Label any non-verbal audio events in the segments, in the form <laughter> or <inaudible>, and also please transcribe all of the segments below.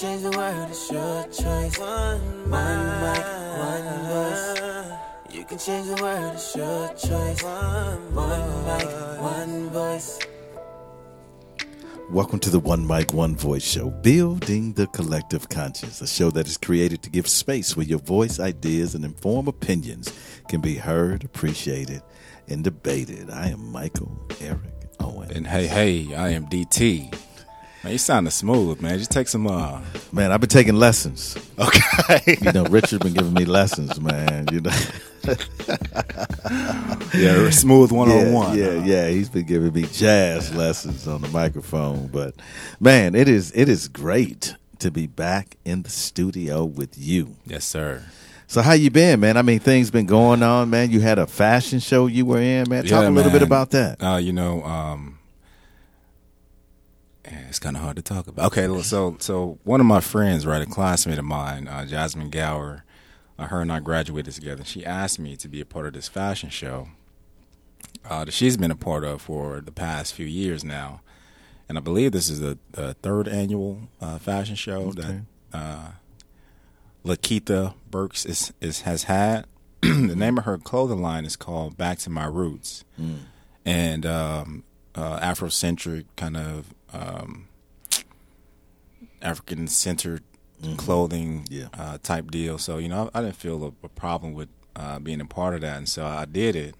change the world, it's your choice. One, mic, one voice. You can change the world, it's your choice. One mic, one voice. Welcome to the One Mic, One Voice show, Building the Collective Conscience, a show that is created to give space where your voice, ideas, and informed opinions can be heard, appreciated, and debated. I am Michael Eric Owen. And hey, hey, I am DT. Man, you sounding smooth, man. Just take some uh Man, I've been taking lessons. Okay. <laughs> You know, Richard been giving me lessons, man. You know, <laughs> yeah, smooth one on yeah, one. yeah, yeah. He's been giving me jazz lessons on the microphone, but man, it is it is great to be back in the studio with you. Yes, sir. So how you been, man? I mean, things been going on, man. You had a fashion show you were in, man. Talk Yeah, a little bit about that. Uh, you know, um it's kind of hard to talk about. Okay, so so one of my friends, right, a classmate of mine, uh, Jasmine Gower, uh, her and I graduated together. She asked me to be a part of this fashion show uh, that she's been a part of for the past few years now, and I believe this is the, the third annual uh, fashion show Okay. that uh, Lakeitha Burks is, is has had. <clears throat> the name of her clothing line is called Back to My Roots, and um, uh, Afrocentric kind of um, African centered clothing Yeah. uh, type deal. So you know, I, I didn't feel a, a problem with uh, being a part of that, and so I did it.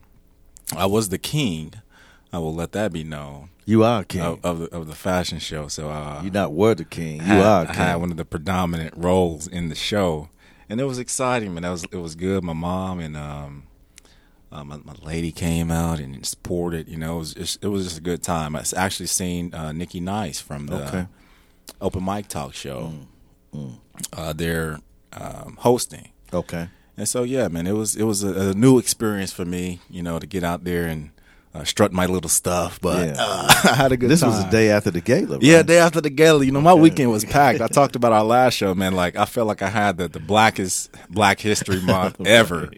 I was the king. I will let that be known You are king. of, of the of the fashion show. So uh, You're not were the king. You had, are a I had one of the predominant roles in the show, and it was exciting. Man, that was it was good. My mom and um, uh, my, my lady came out and supported. You know, it was just, it was just a good time. I actually seen uh, Nikki Nice from the Okay. Open Mic Talk show. Mm, Uh, they're um, hosting, Okay. and so yeah, man, it was it was a, a new experience for me. You know, to get out there and uh, strut my little stuff. But Yeah. uh, <laughs> I had a good This time. was the day after the gala. Right? Yeah, day after the gala. You know, my weekend was packed. I talked about our last show, man. Like I felt like I had the, the blackest Black History <laughs> Month ever.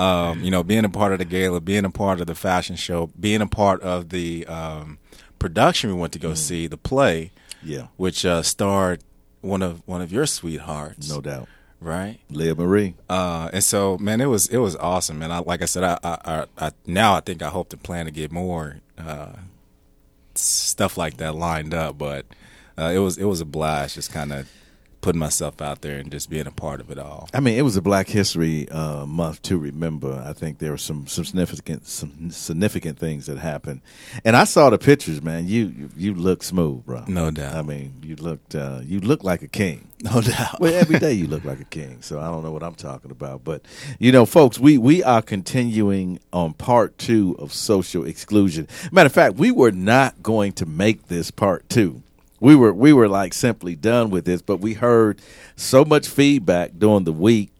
Um, you know, being a part of the gala, being a part of the fashion show, being a part of the um, production we went to go see, the play, Yeah. which uh, starred one of one of your sweethearts, No doubt. right? Leah Marie. Uh, and so, man, it was it was awesome, man. I, like I said, I, I, I, I now I think I hope to plan to get more uh, stuff like that lined up, but uh, it was it was a blast, just kind of putting myself out there and just being a part of it all. I mean, it was a Black History uh, month to remember. I think there were some some significant some significant things that happened, and I saw the pictures, man. You you, you look smooth, bro. No doubt. I mean, you looked uh, you look like a king. <laughs> No doubt. well, every day you look like a king. So I don't know what I'm talking about, but you know, folks, we we are continuing on part two of social exclusion. Matter of fact, we were not going to make this part two. We were we were like simply done with this, but we heard so much feedback during the week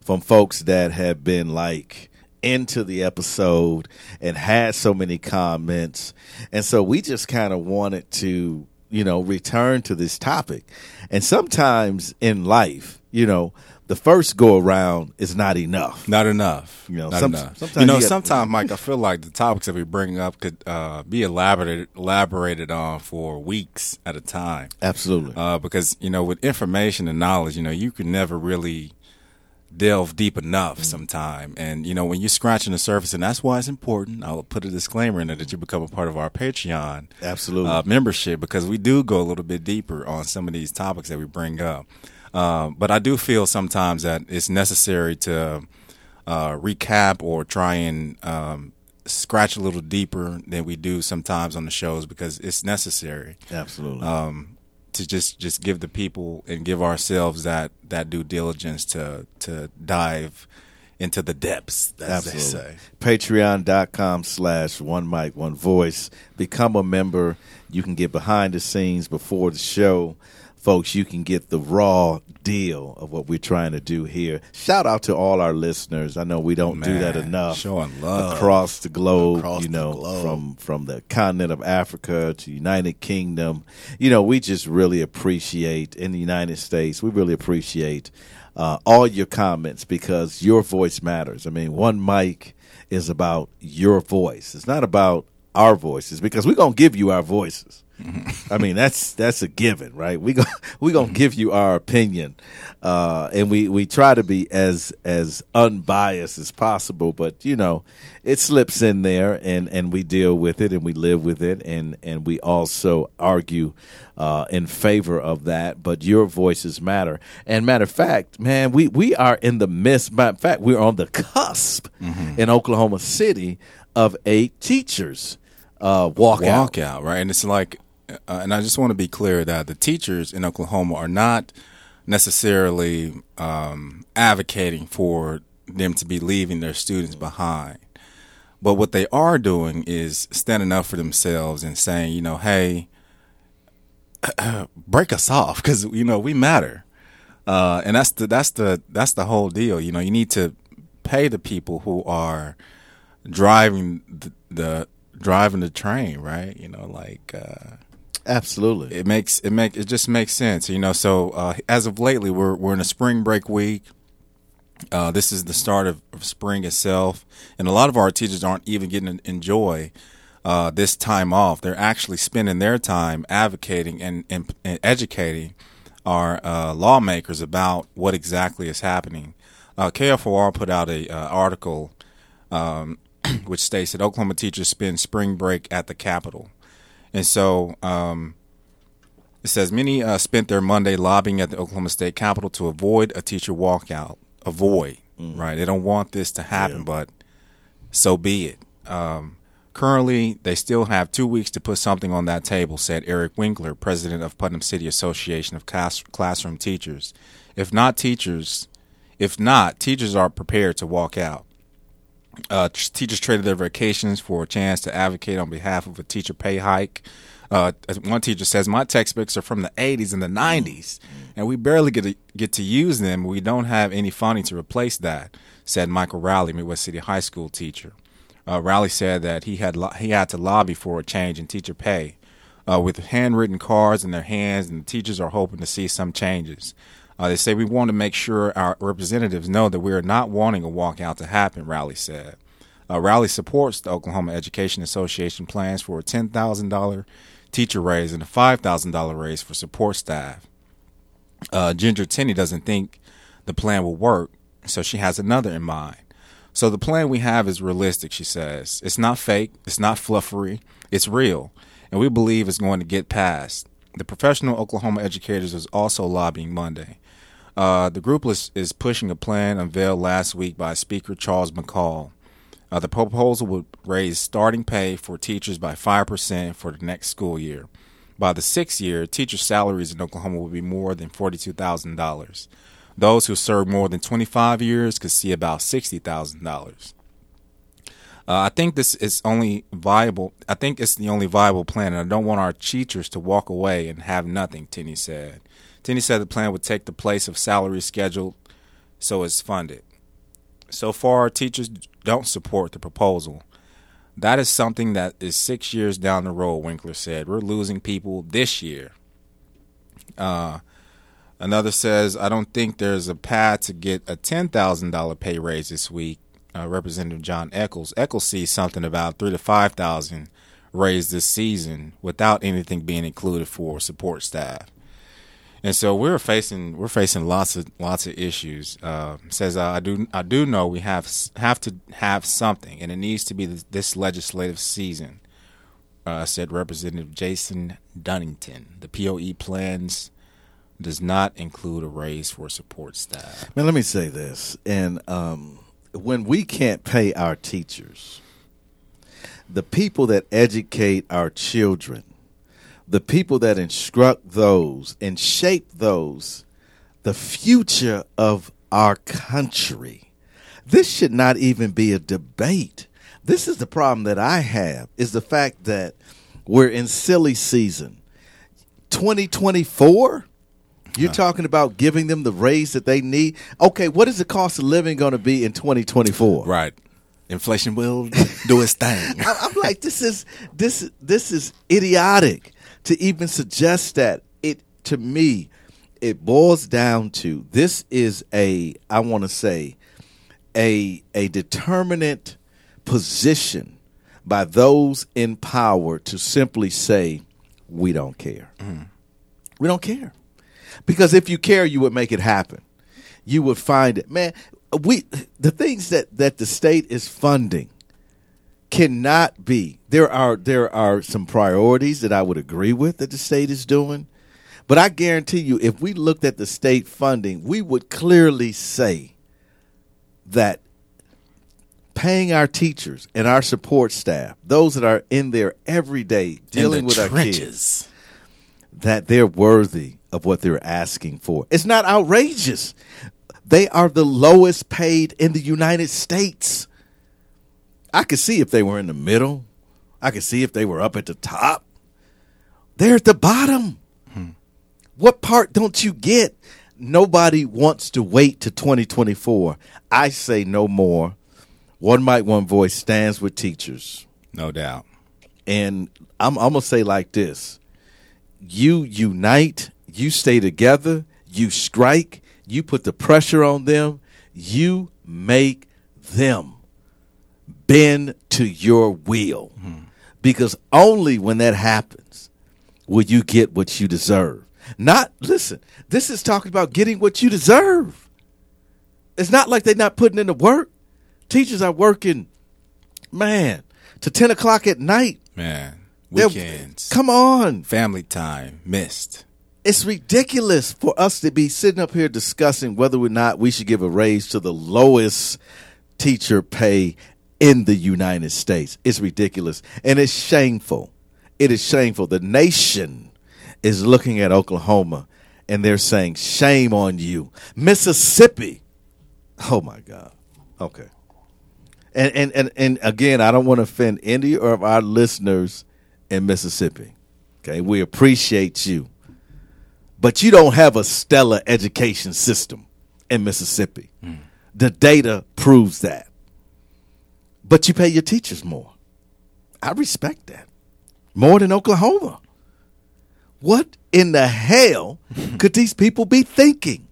from folks that have been like into the episode and had so many comments. And so we just kind of wanted to, you know, return to this topic. And sometimes in life, you know, the first go around is not enough. Not enough. You know, Not some- enough. sometimes you know, sometimes, Mike, I feel like the topics that we bring up could uh, be elaborated elaborated on for weeks at a time. Absolutely. uh, because you know with information and knowledge you know you can never really delve deep enough sometime and you know when you're scratching the surface and that's why it's important i'll put a disclaimer in there that you become a part of our patreon Absolutely. uh, membership because we do go a little bit deeper on some of these topics that we bring up uh, but i do feel sometimes that it's necessary to uh, recap or try and um, scratch a little deeper than we do sometimes on the shows because it's necessary Absolutely. um, to just just give the people and give ourselves that that due diligence to to dive into the depths, as they Absolutely. say. Patreon.com slash one mic, one voice. Become a member. You can get behind the scenes before the show. Folks, you can get the raw deal of what we're trying to do here. Shout out to all our listeners. I know we don't do that enough. showing love. across the globe, Across you know, globe. from from the continent of Africa to United Kingdom. You know, we just really appreciate in the United States. We really appreciate uh, all your comments because your voice matters. I mean, one mic is about your voice. It's not about our voices because we're gonna give you our voices. I mean that's that's a given, right? We go <laughs> we gonna give you our opinion, uh, and we we try to be as as unbiased as possible. But you know, it slips in there, and and we deal with it, and we live with it, and and we also argue uh, in favor of that. But your voices matter, and matter of fact, man, we we are in the midst. Matter of fact, we're on the cusp in Oklahoma City of a teachers uh, walkout. walkout, right? And it's like, uh, and I just want to be clear that the teachers in Oklahoma are not necessarily um, advocating for them to be leaving their students behind. But what they are doing is standing up for themselves and saying, you know, hey, <clears throat> break us off because you know we matter, uh, and that's the that's the that's the whole deal. You know, you need to pay the people who are driving the, the driving the train, right? You know, like uh, Absolutely. it makes it make it just makes sense. You know, so uh, as of lately, we're we're in a spring break week. Uh, this is the start of, of spring itself, and a lot of our teachers aren't even getting to enjoy uh, this time off. They're actually spending their time advocating and, and, and educating our uh, lawmakers about what exactly is happening. Uh, KFOR put out a uh, article um, <clears throat> which states that Oklahoma teachers spend spring break at the Capitol, and so um, it says many uh, spent their Monday lobbying at the Oklahoma State Capitol to avoid a teacher walkout. Avoid, right? They don't want this to happen, but so be it. Um, currently, they still have two weeks to put something on that table, said Eric Winkler, president of Putnam City Association of Class- Classroom Teachers. If not teachers, if not, teachers are prepared to walk out. Uh, t- teachers traded their vacations for a chance to advocate on behalf of a teacher pay hike. Uh, one teacher says, "My textbooks are from the '80s and the '90s, and we barely get to get to use them. We don't have any funding to replace that," said Michael Rowley, Midwest City High School teacher. Uh, Rowley said that he had lo- he had to lobby for a change in teacher pay, uh, with handwritten cards in their hands, and the teachers are hoping to see some changes. Uh, they say we want to make sure our representatives know that we are not wanting a walkout to happen. Rowley said. Uh, Rowley supports the Oklahoma Education Association plans for a ten thousand dollar teacher raise and a five thousand dollar raise for support staff. Uh, Ginger Tinney doesn't think the plan will work, so she has another in mind. So the plan we have is realistic, she says. It's not fake, it's not fluffery, it's real, and we believe it's going to get passed. The professional Oklahoma educators is also lobbying Monday. Uh, the group is, is pushing a plan unveiled last week by Speaker Charles McCall. Uh, the proposal would raise starting pay for teachers by 5% for the next school year. By the sixth year, teacher salaries in Oklahoma will be more than $42,000. Those who serve more than 25 years could see about $60,000. Uh, I think this is only viable. I think it's the only viable plan, and I don't want our teachers to walk away and have nothing. Tinney said. Tinney said the plan would take the place of salary scheduled, so it's funded. So far, teachers don't support the proposal. That is something that is six years down the road, Winkler said. We're losing people this year. Uh, another says, I don't think there's a path to get a $10,000 pay raise this week. Uh, Representative John Echols. Echols sees something about three to 5,000 raised this season without anything being included for support staff. And so we're facing we're facing lots of lots of issues. Uh, says uh, I do I do know we have have to have something, and it needs to be this, legislative season. Uh, said Representative Jason Dunnington. The POE plans does not include a raise for support staff. Man, let me say this. And um, when we can't pay our teachers, the people that educate our children, the people that instruct those and shape those, the future of our country, this should not even be a debate. This is the problem that I have is the fact that we're in silly season. 2024 you're talking about giving them the raise that they need. Okay, what is the cost of living going to be in 2024? Right. Inflation will do its thing. <laughs> I'm like, this is this this is idiotic to even suggest that. It to me, it boils down to this is a I want to say a a determinate position by those in power to simply say, we don't care. Mm. We don't care. Because if you care, you would make it happen. You would find it. Man, we the things that, that the state is funding cannot be. There are there are some priorities that I would agree with that the state is doing. But I guarantee you, if we looked at the state funding, we would clearly say that paying our teachers and our support staff, those that are in there every day dealing with our kids, that they're worthy of what they're asking for. It's not outrageous. They are the lowest paid in the United States. I could see if they were in the middle. I could see if they were up at the top. They're at the bottom. Hmm. What part don't you get? Nobody wants to wait to 2024. I say no more. One mic, one voice stands with teachers. No doubt. And I'm, I'm going to say like this you unite, you stay together, you strike, you put the pressure on them, you make them bend to your will. Because only when that happens will you get what you deserve. Not, listen, this is talking about getting what you deserve. It's not like they're not putting in the work. Teachers are working, man, to 10 o'clock at night. Man. They're- Weekends. Come on. Family time. Missed. It's ridiculous for us to be sitting up here discussing whether or not we should give a raise to the lowest teacher pay in the United States. It's ridiculous and it's shameful. It is shameful. The nation is looking at Oklahoma and they're saying, Shame on you. Mississippi. Oh my God. Okay. And and and, and again, I don't want to offend any of our listeners in Mississippi. Okay, we appreciate you. But you don't have a stellar education system in Mississippi. Mm. The data proves that. But you pay your teachers more. I respect that. More than Oklahoma. What in the hell <laughs> could these people be thinking?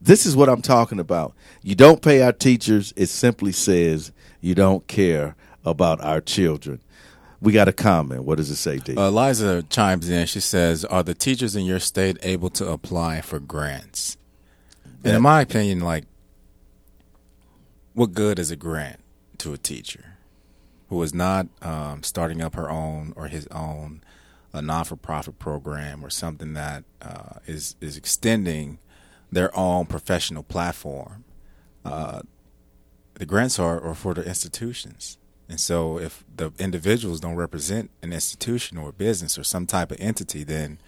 This is what I'm talking about. You don't pay our teachers, it simply says you don't care about our children. We got a comment. What does it say, D? Uh, Eliza chimes in. She says, "Are the teachers in your state able to apply for grants?" And in my opinion, like, what good is a grant to a teacher who is not um, starting up her own or his own a non-for-profit program or something that uh, is is extending their own professional platform? Uh, the grants are, are for the institutions. And so if the individuals don't represent an institution or a business or some type of entity, then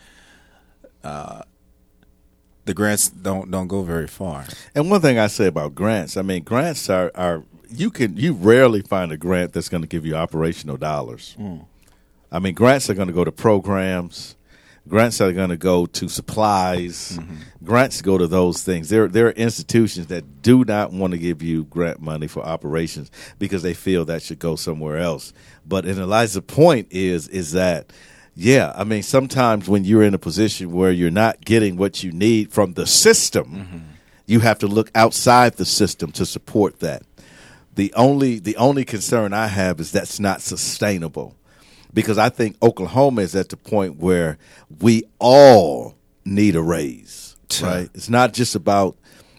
uh, the grants don't don't go very far. And one thing I say about grants, I mean, grants are, are you can you rarely find a grant that's going to give you operational dollars. I mean, grants are going to go to programs. Grants are going to go to supplies. Grants go to those things. There, there are institutions that do not want to give you grant money for operations because they feel that should go somewhere else. But in Eliza's point is, is that, yeah, I mean, sometimes when you're in a position where you're not getting what you need from the system, you have to look outside the system to support that. The only, the only concern I have is that's not sustainable because I think Oklahoma is at the point where we all need a raise, right? It's not just about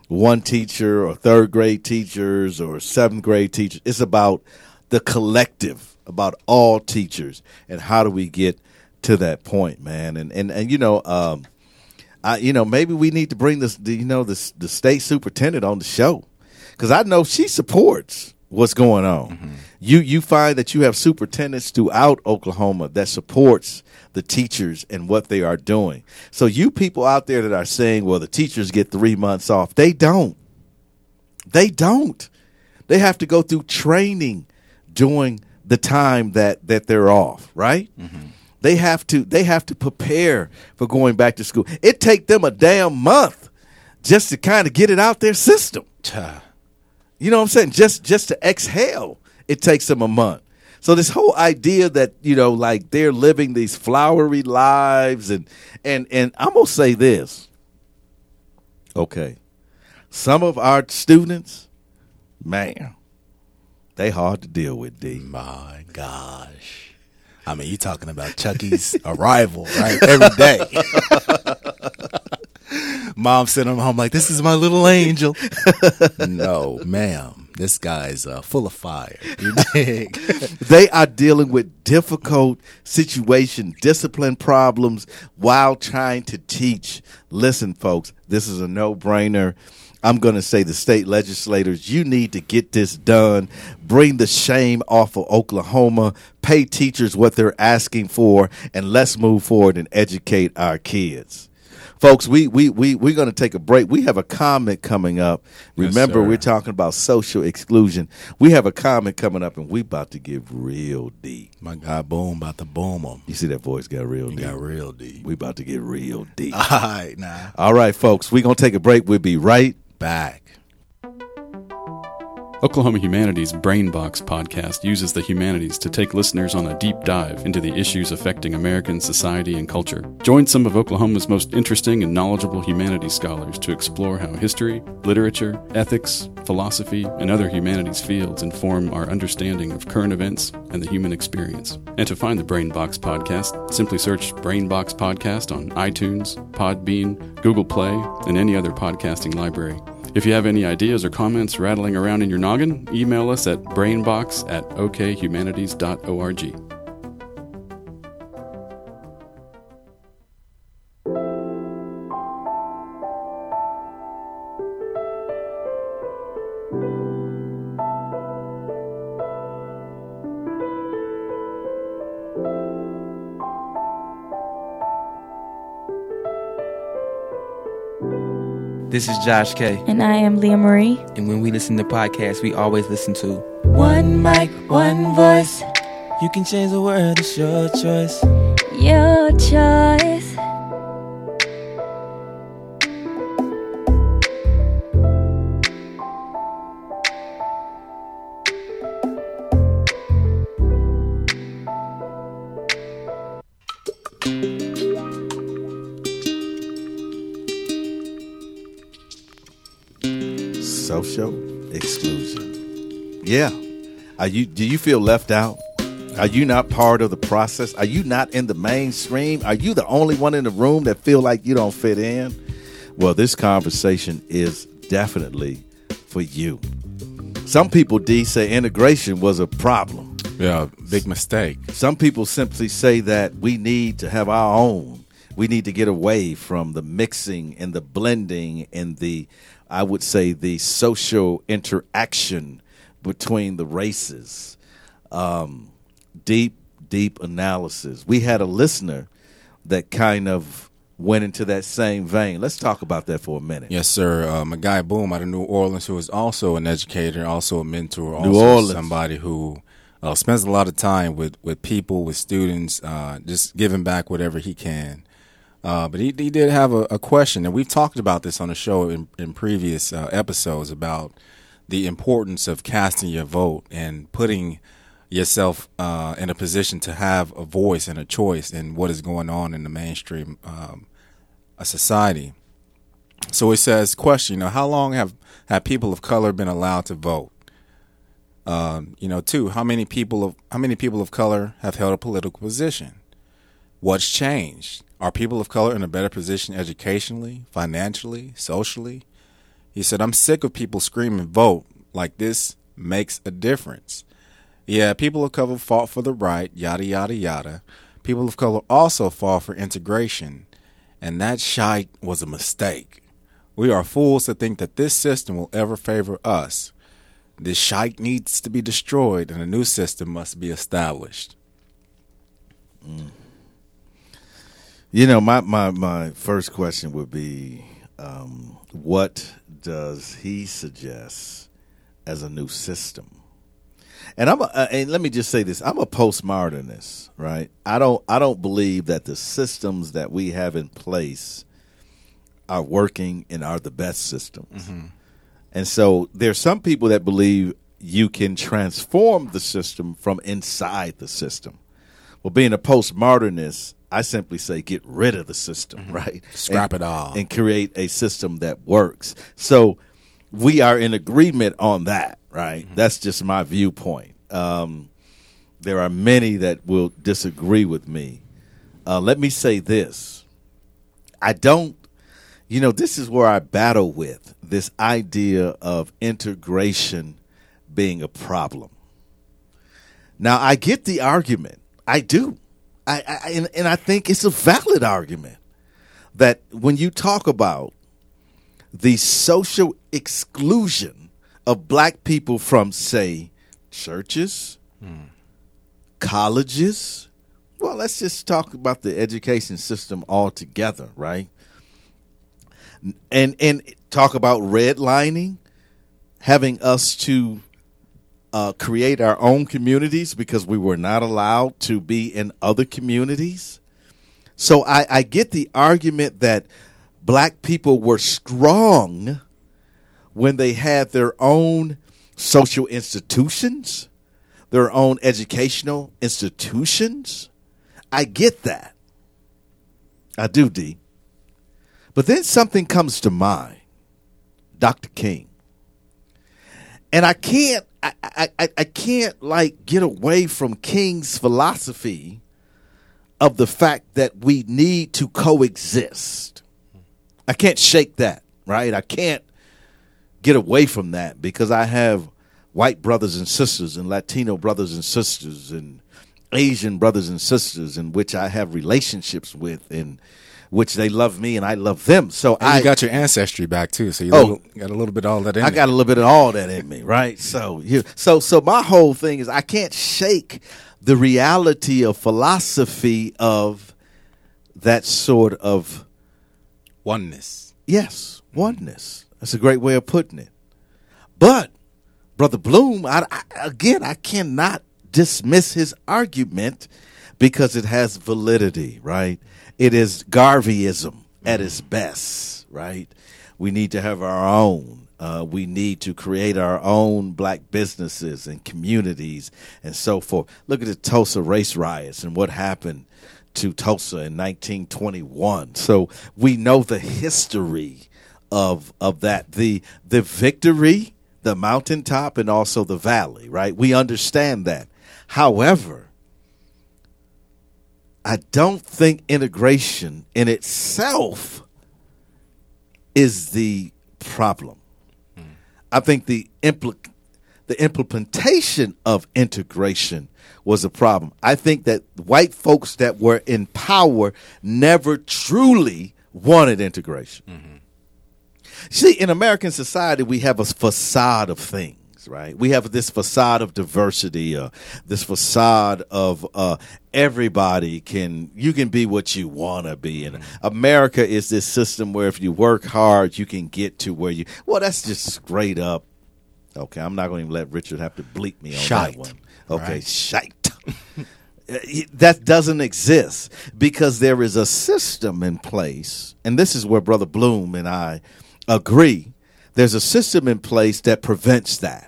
one teacher or third grade teachers or seventh grade teachers. It's about the collective, about all teachers, and how do we get to that point, man? And and and you know, um, I you know maybe we need to bring this, you know, the the state superintendent on the show because I know she supports what's going on. Mm-hmm. You you find that you have superintendents throughout Oklahoma that supports the teachers and what they are doing. So you people out there that are saying, "Well, the teachers get three months off," they don't. They don't. They have to go through training during the time that that they're off, right? Mm-hmm. They have to they have to prepare for going back to school. It take them a damn month just to kind of get it out their system. You know what I'm saying? Just just to exhale, it takes them a month. So this whole idea that you know, like they're living these flowery lives, and and and I'm gonna say this. Okay, some of our students, man, They hard to deal with, D. My gosh. I mean, you're talking about Chucky's <laughs> arrival, right? Every day. <laughs> Mom sent him home like, this is my little angel. <laughs> no, ma'am. This guy's uh, full of fire. You <laughs> dig? they are dealing with difficult situation, discipline problems while trying to teach. Listen, folks, this is a no brainer. I'm going to say the state legislators, you need to get this done. Bring the shame off of Oklahoma. Pay teachers what they're asking for, and let's move forward and educate our kids. Folks, we we we we're going to take a break. We have a comment coming up. Remember, sir. we're talking about social exclusion. We have a comment coming up, and we about to get real deep. my guy Boom about to boom him. You see that voice got real deep. got real deep. We about to get real deep. <laughs> All right, now. All right, folks, we're going to take a break. We'll be right Back. Oklahoma Humanities Brain Box podcast uses the humanities to take listeners on a deep dive into the issues affecting American society and culture. Join some of Oklahoma's most interesting and knowledgeable humanities scholars to explore how history, literature, ethics, philosophy, and other humanities fields inform our understanding of current events and the human experience. And to find the Brain Box podcast, simply search Brain Box Podcast on iTunes, Podbean, Google Play, and any other podcasting library. If you have any ideas or comments rattling around in your noggin, email us at brainbox at okhumanities.org. This is Josh K. And I am Leah Marie. And when we listen to podcasts, we always listen to One mic, one voice. You can change the world, it's your choice. Your choice. Social exclusion. Yeah. Are you do you feel left out? Are you not part of the process? Are you not in the mainstream? Are you the only one in the room that feel like you don't fit in? Well, this conversation is definitely for you. Some people D say integration was a problem. Yeah, big mistake. Some people simply say that we need to have our own. We need to get away from the mixing and the blending and the, I would say, the social interaction between the races. Um, deep, deep analysis. We had a listener that kind of went into that same vein. Let's talk about that for a minute. Yes, sir. Uh, my guy Boom out of New Orleans, who is also an educator, also a mentor, also somebody who uh, spends a lot of time with, with people, with students, uh, just giving back whatever he can. Uh, but he, he did have a, a question, and we've talked about this on the show in, in previous uh, episodes about the importance of casting your vote and putting yourself uh, in a position to have a voice and a choice in what is going on in the mainstream um, uh, society. So it says, question, you know, how long have, have people of color been allowed to vote? Um, you know, two, how many people of how many people of color have held a political position? What's changed? Are people of color in a better position educationally, financially, socially? He said, I'm sick of people screaming vote like this makes a difference. Yeah, people of color fought for the right, yada, yada, yada. People of color also fought for integration, and that shite was a mistake. We are fools to think that this system will ever favor us. This shite needs to be destroyed, and a new system must be established. You know, my, my, my first question would be um, what does he suggest as a new system? And I'm a, uh, and let me just say this: I'm a postmodernist, right? I don't I don't believe that the systems that we have in place are working and are the best systems. And so there's some people that believe you can transform the system from inside the system. Well, being a postmodernist, I simply say get rid of the system, right? Scrap And- it all. and create a system that works. So we are in agreement on that. right? That's just my viewpoint. Um, there are many that will disagree with me. Uh, let me say this I don't, you know, this is where I battle with this idea of integration being a problem. Now, I get the argument. I do. I, I and, and I think it's a valid argument that when you talk about the social exclusion of black people from, say, churches, colleges, well, let's just talk about the education system altogether, right? And and talk about redlining, having us to uh, create our own communities because we were not allowed to be in other communities. So I, I get the argument that black people were strong when they had their own social institutions, their own educational institutions. I get that. I do, D. But then something comes to mind Dr. King. And I can't I, I, I, can't like get away from King's philosophy of the fact that we need to coexist. I can't shake that, right? I can't get away from that because I have white brothers and sisters and Latino brothers and sisters and Asian brothers and sisters in which I have relationships with and which they love me and I love them. So And I you got your ancestry back too, so you Oh. got a little bit of all that in I there. got a little bit of all that in me, right? So you so so my whole thing is I can't shake the reality of philosophy of that sort of oneness. yes, oneness. That's a great way of putting it. But brother Bloom, I, I, again, I cannot dismiss his argument because it has validity, right? It is Garveyism at its best, right? We need to have our own. Uh, we need to create our own black businesses and communities and so forth. Look at the Tulsa race riots and what happened to Tulsa in 1921. So we know the history of of that the the victory, the mountaintop and also the valley, right? We understand that. However, I don't think integration in itself is the problem. I think the impl- the implementation of integration was a problem. I think that white folks that were in power never truly wanted integration. Mm-hmm. See, in American society, we have a facade of things, right? We have this facade of diversity, uh, this facade of uh, everybody can you can be what you want to be, and America is this system where if you work hard, you can get to where you. Well, that's just straight up. Okay, I'm not going to let Richard have to bleep me on Shite, that one. Okay, right? shite. <laughs> that doesn't exist because there is a system in place, and this is where Brother Bloom and I agree. There's a system in place that prevents that.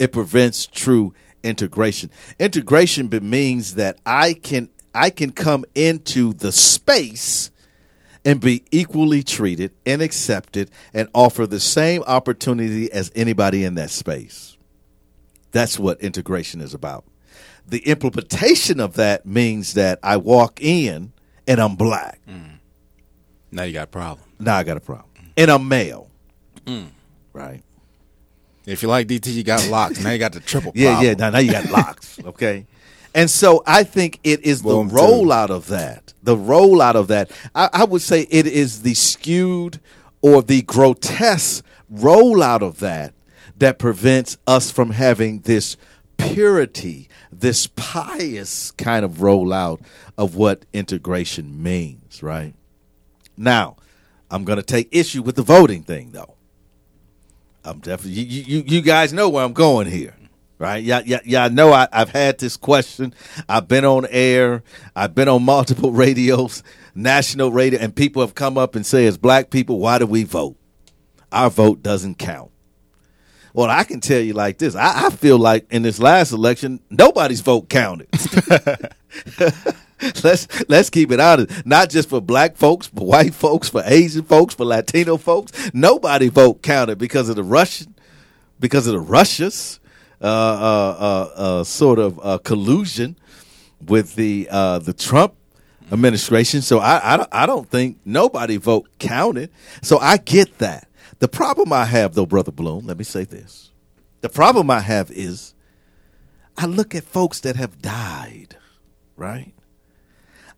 It prevents true integration. Integration means that I can I can come into the space and be equally treated and accepted and offer the same opportunity as anybody in that space. That's what integration is about. The implementation of that means that I walk in and I'm black. Mm. Now you got a problem. Now I got a problem. And I'm male. Mm. Right? If you like DT, you got locks. now you got the triple Yeah, problem. yeah. Now, now you got locks. <laughs> Okay. And so I think it is the Boom, too. rollout of that. The rollout of that. I, I would say it is the skewed or the grotesque rollout of that that prevents us from having this purity, this pious kind of rollout of what integration means, right? Now, I'm going to take issue with the voting thing, though. I'm definitely you, you. You guys know where I'm going here, right? Y'all, y'all, y'all know I, I've had this question. I've been on air. I've been on <laughs> multiple radios, national radio, and people have come up and say, "As black people, why do we vote? Our vote doesn't count." Well, I can tell you like this. I, I feel like in this last election, nobody's vote counted. <laughs> <laughs> <laughs> let's let's keep it honest. Not just for black folks, for white folks, for Asian folks, for Latino folks. Nobody vote counted because of the Russian because of the Russia's uh, uh, uh, uh, sort of uh, collusion with the uh, the Trump administration. So I, I I don't think nobody vote counted. So I get that. The problem I have though, brother Bloom, let me say this. The problem I have is I look at folks that have died, right?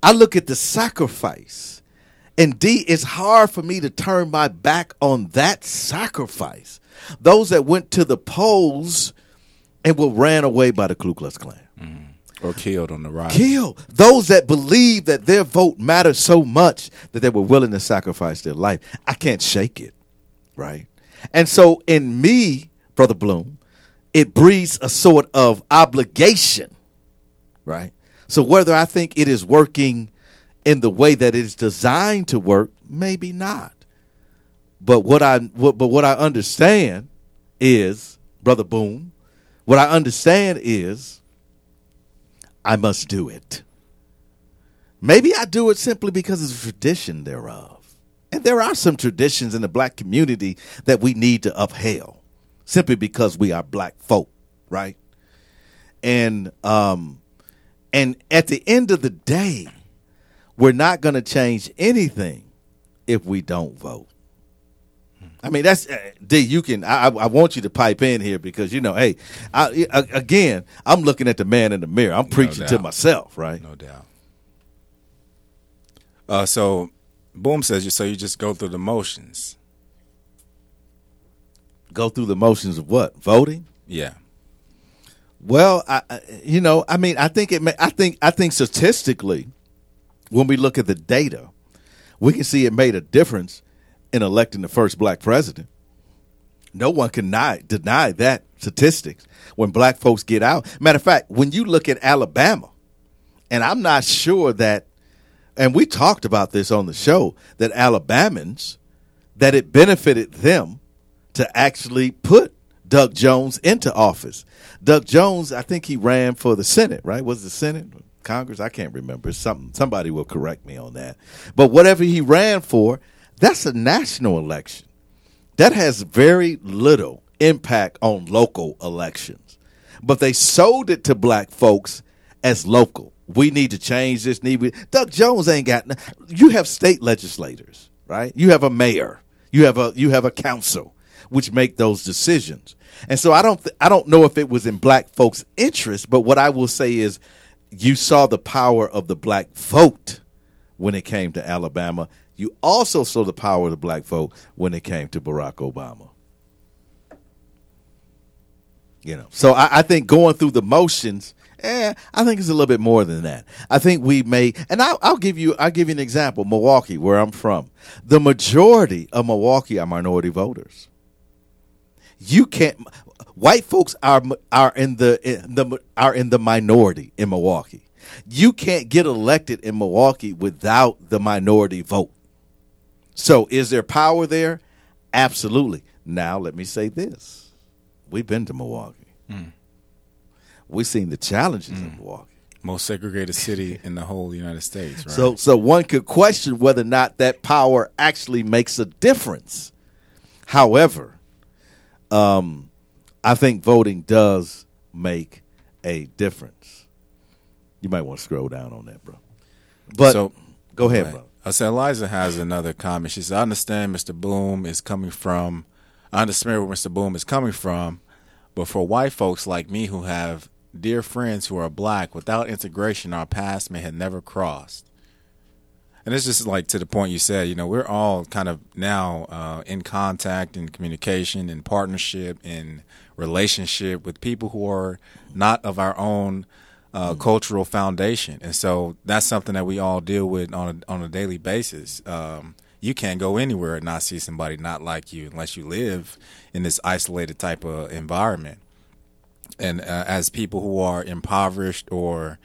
I look at the sacrifice. And D, it's hard for me to turn my back on that sacrifice. Those that went to the polls and were ran away by the Ku Klux Klan. Mm. Or killed on the ride. Killed. those that believe that their vote matters so much that they were willing to sacrifice their life. I can't shake it, right? And so in me, Brother Bloom, it breeds a sort of obligation, right? So whether I think it is working in the way that it is designed to work, maybe not. But what I what, but what I understand is, Brother Boom, what I understand is I must do it. Maybe I do it simply because it's a tradition thereof. And there are some traditions in the black community that we need to uphold simply because we are black folk, right? And um and at the end of the day, we're not going to change anything if we don't vote. I mean, that's uh, D. You can. I, I want you to pipe in here because you know, hey, I, I, again, I'm looking at the man in the mirror. I'm preaching to myself, right? No doubt. Uh, so, Boom says you. So you just go through the motions. Go through the motions of what voting. Yeah. Well, I, you know, I mean, I think it. May, I think. I think statistically, when we look at the data, we can see it made a difference in electing the first black president. No one can deny, deny that statistics when black folks get out. Matter of fact, when you look at Alabama, and I'm not sure that, and we talked about this on the show, that Alabamans, that it benefited them to actually put Doug Jones into office. Doug Jones, I think he ran for the Senate, right? Was it the Senate? Congress? I can't remember. Something somebody will correct me on that. But whatever he ran for, that's a national election. That has very little impact on local elections. But they sold it to black folks as local. We need to change this. Need we? Doug Jones ain't got. You have state legislators, right? You have a mayor. You have a you have a council, which make those decisions. And so I don't th- I don't know if it was in black folks' interest, but what I will say is, you saw the power of the black vote when it came to Alabama. You also saw the power of the black vote when it came to Barack Obama. You know, so I, I think going through the motions, eh, I think it's a little bit more than that. I think we may, and I'll, I'll give you, I'll give you an example. Milwaukee, where I'm from, the majority of Milwaukee are minority voters. You can't. White folks are are in the in the are in the minority in Milwaukee. You can't get elected in Milwaukee without the minority vote. So, is there power there? Absolutely. Now, let me say this: We've been to Milwaukee. Hmm. We've seen the challenges in hmm. Milwaukee. Most segregated city in the whole United States, right? So, so one could question whether or not that power actually makes a difference. However, um, I think voting does make a difference. You might want to scroll down on that, bro. But So- go ahead, Right. bro. I said Eliza has another comment. She said, "I understand Mr. Boom is coming from. I understand where Mr. Boom is coming from, but for white folks like me who have dear friends who are black, without integration, our paths may have never crossed." And it's just like to the point you said. You know, we're all kind of now uh, in contact, in communication, in partnership, in relationship with people who are not of our own uh, cultural foundation, and so that's something that we all deal with on a, on a daily basis. Um, you can't go anywhere and not see somebody not like you unless you live in this isolated type of environment. And uh, as people who are impoverished or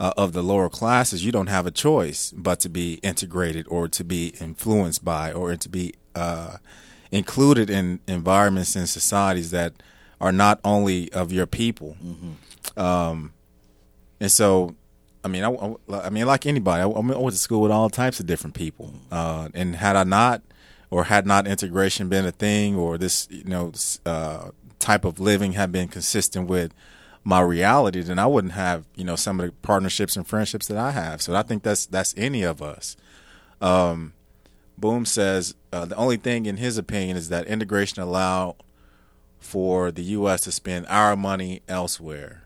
uh, of the lower classes, you don't have a choice but to be integrated or to be influenced by or to be uh, included in environments and societies that are not only of your people. Um, and so, I mean, I, I- I mean, like anybody, I, I went to school with all types of different people. Uh, and had I not, or had not integration been a thing, or this, you know, uh, type of living had been consistent with my reality, then I wouldn't have you know some of the partnerships and friendships that I have. So I think that's that's any of us. Um, Boom says uh, the only thing, in his opinion, is that integration allowed for the U.S. to spend our money elsewhere.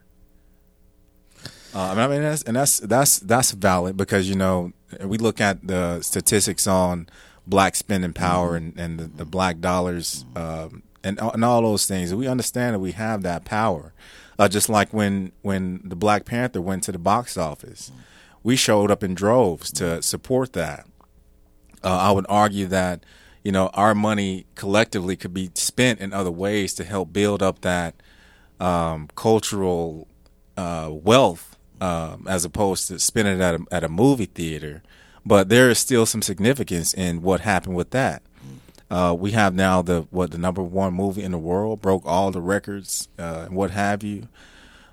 Uh, I mean, that's, and that's that's that's valid because you know we look at the statistics on black spending power and, and the, the black dollars um, and and all those things. We understand that we have that power. Uh, just like when when the Black Panther went to the box office, we showed up in droves to support that. Uh, I would argue that you know our money collectively could be spent in other ways to help build up that um, cultural uh, wealth um, as opposed to spending it at a, at a movie theater. But there is still some significance in what happened with that. Uh, we have now the what the number one movie in the world broke all the records uh, and what have you.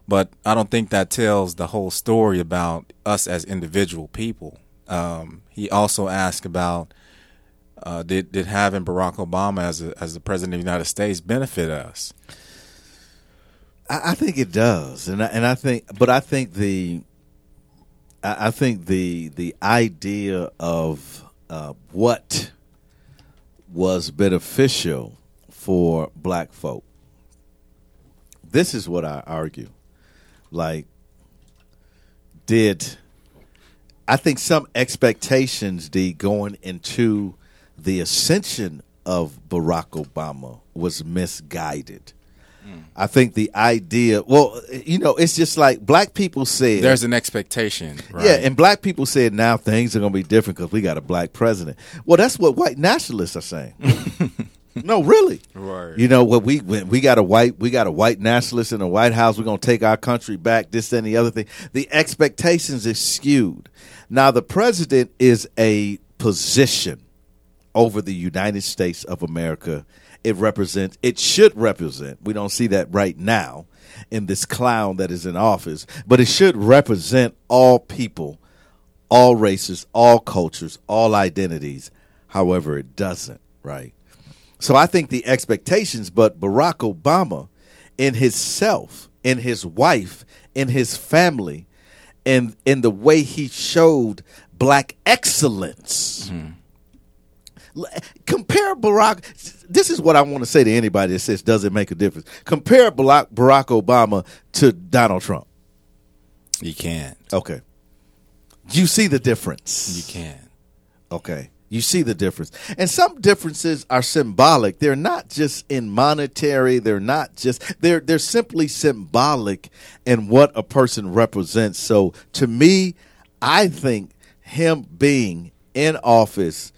But I don't think that tells the whole story about us as individual people. Um, he also asked about uh, did did having Barack Obama as a, as the president of the United States benefit us? I, I think it does, and I, and I think, but I think the, I, I think the the idea of uh, what was beneficial for black folk. This is what I argue. Like, did I think some expectations, D, going into the ascension of Barack Obama was misguided. I think the idea, well, you know, it's just like black people said. There's an expectation, right? Yeah, and black people said now things are going to be different because we got a black president. Well, that's what white nationalists are saying. <laughs> no, really. Right. You know what we when we got a white we got a white nationalist in the White House. We're going to take our country back. This and the other thing. The expectations is skewed. Now the president is a position over the United States of America. It represents, it should represent, we don't see that right now in this clown that is in office, but it should represent all people, all races, all cultures, all identities. However, it doesn't, right? So I think the expectations, but Barack Obama, in himself, in his wife, in his family, and in the way he showed black excellence. Mm-hmm. L- Compare Barack. This is what I want to say to anybody that says does it make a difference. Compare Barack, Obama to Donald Trump. You can't. Okay, you see the difference. You can't. Okay. You see the difference. And some differences are symbolic. They're not just in monetary, they're not just they're they're simply symbolic in what a person represents. So to me, I think him being in office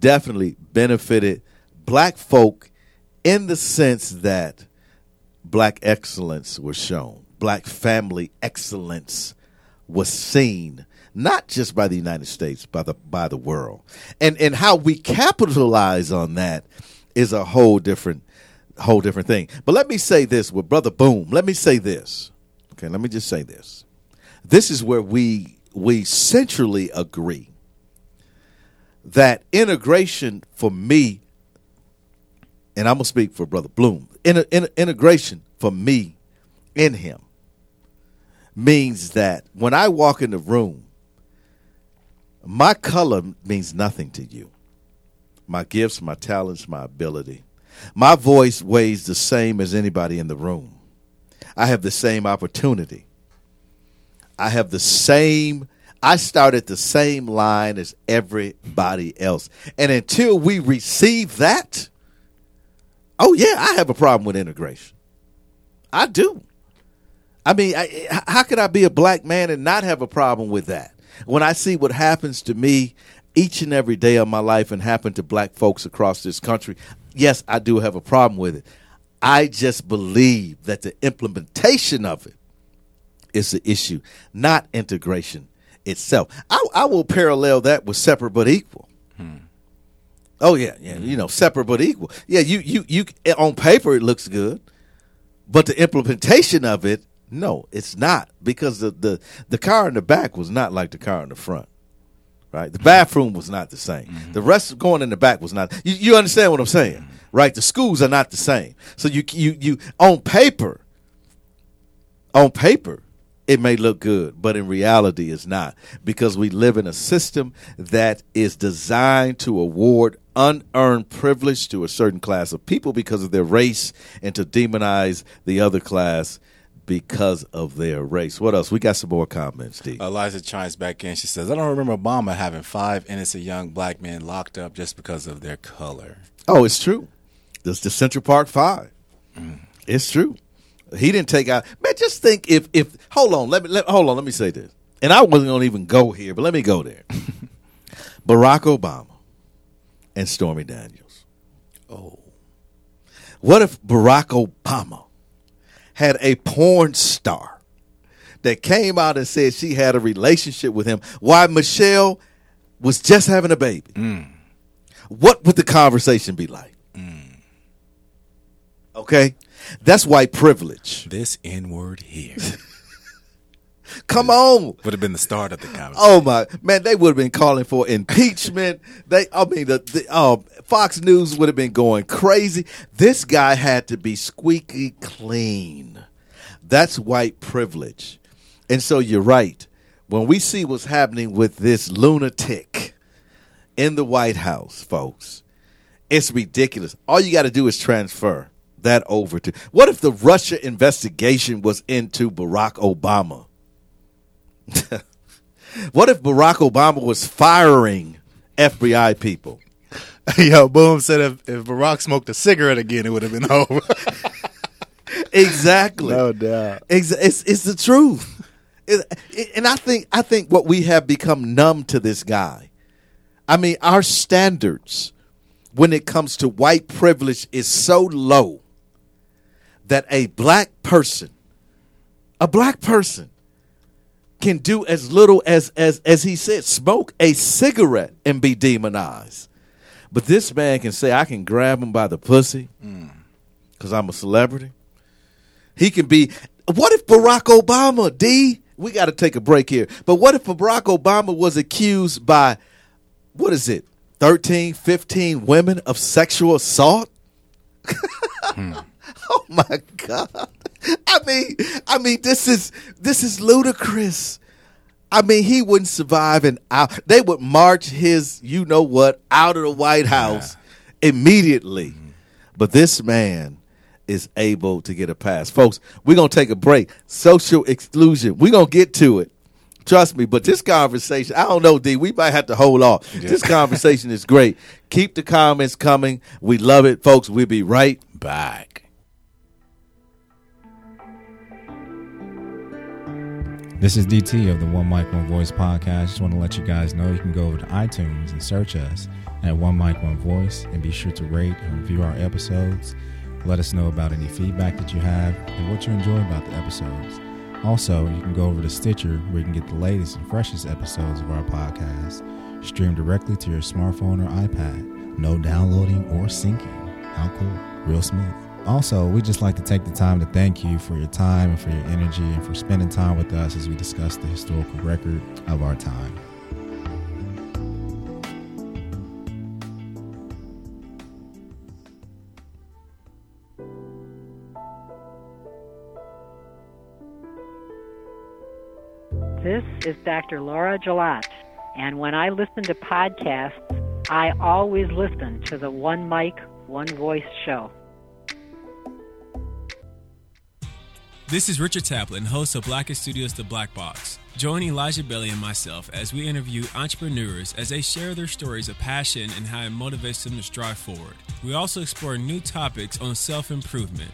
definitely benefited black folk in the sense that black excellence was shown. Black family excellence was seen not just by the United States, by the by the world. And and how we capitalize on that is a whole different whole different thing. But let me say this with brother Boom. Let me say this. Okay, let me just say this. This is where we we centrally agree that integration for me and I'm gonna speak for brother Boom. In, in, integration for me in him means that when I walk in the room, my color means nothing to you. My gifts, my talents, my ability. My voice weighs the same as anybody in the room. I have the same opportunity. I have the same, I start at the same line as everybody else. And until we receive that, oh, yeah, I have a problem with integration. I do. I mean, I, how could I be a black man and not have a problem with that? When I see what happens to me each and every day of my life and happen to black folks across this country, yes, I do have a problem with it. I just believe that the implementation of it is the issue, not integration itself. I, I will parallel that with separate but equal. Hmm. Oh yeah, yeah, you know, separate but equal. Yeah, you you you eh, on paper it looks good, but the implementation of it, no, it's not because the the the car in the back was not like the car in the front. Right, the bathroom was not the same. Mm-hmm. The rest going in the back was not. You, you understand what I'm saying? Mm-hmm. right? The schools are not the same. So you you you on paper, on paper, it may look good, but in reality, it's not because we live in a system that is designed to award unearned privilege to a certain class of people because of their race and to demonize the other class because of their race. What else? We got some more comments, D. Eliza chimes back in. She says, I don't remember Obama having five innocent young black men locked up just because of their color. Oh, it's true. This the Central Park Five. Mm. It's true. He didn't take out. Man, just think if if hold on, let me let, hold on. Let me say this, and I wasn't going to even go here, but let me go there. <laughs> Barack Obama and Stormy Daniels. Oh, what if Barack Obama had a porn star that came out and said she had a relationship with him while Michelle was just having a baby? Mm. What would the conversation be like? Mm. Okay, that's white privilege. This N word here <laughs> Come on. would have been the start of the conversation. Oh my man, they would have been calling for impeachment. <laughs> They, I mean, the, the uh, Fox News would have been going crazy. This guy had to be squeaky clean. That's white privilege. And so you're right. When we see what's happening with this lunatic in the White House, folks, it's ridiculous. All you got to do is transfer that over to. What if the Russia investigation was into Barack Obama? <laughs> what if Barack Obama was firing FBI people? <laughs> Yo, Boom said if, if Barack smoked a cigarette again, it would have been <laughs> over. Exactly. No doubt. Ex- It's, it's the truth. It- it- and I think I think what we have become numb to this guy. I mean, our standards when it comes to white privilege is so low that a black person, a black person, can do as little as as as he said, smoke a cigarette and be demonized. But this man can say, I can grab him by the pussy because I'm a celebrity. He can be. What if Barack Obama, D? We got to take a break here. But what if Barack Obama was accused by, what is it, 13, 15 women of sexual assault? <laughs> Hmm. <laughs> Oh my God. I mean, I mean, this is this is ludicrous. I mean, he wouldn't survive an out. They would march his, you know what, out of the White House immediately. Mm-hmm. But this man is able to get a pass. Folks, we're going to take a break. Social exclusion. We're going to get to it. Trust me, but this conversation, I don't know, D, we might have to hold off. This conversation is great. Keep the comments coming. We love it, folks. We'll be right Back. This is DT of the One Mic One Voice podcast. Just want to let you guys know you can go over to iTunes and search us at One Mic One Voice and be sure to rate and review our episodes. Let us know about any feedback that you have and what you enjoy about the episodes. Also, you can go over to Stitcher where you can get the latest and freshest episodes of our podcast streamed directly to your smartphone or iPad. No downloading or syncing. How cool. Real smooth. Also, we just like to take the time to thank you for your time and for your energy and for spending time with us as we discuss the historical record of our time. This is Dr. Laura Gelat, and when I listen to podcasts, I always listen to the One Mic, One Voice show. This is Richard Taplin, host of Blackened Studios The Black Box. Join Elijah Bailey and myself as we interview entrepreneurs as they share their stories of passion and how it motivates them to strive forward. We also explore new topics on self improvement.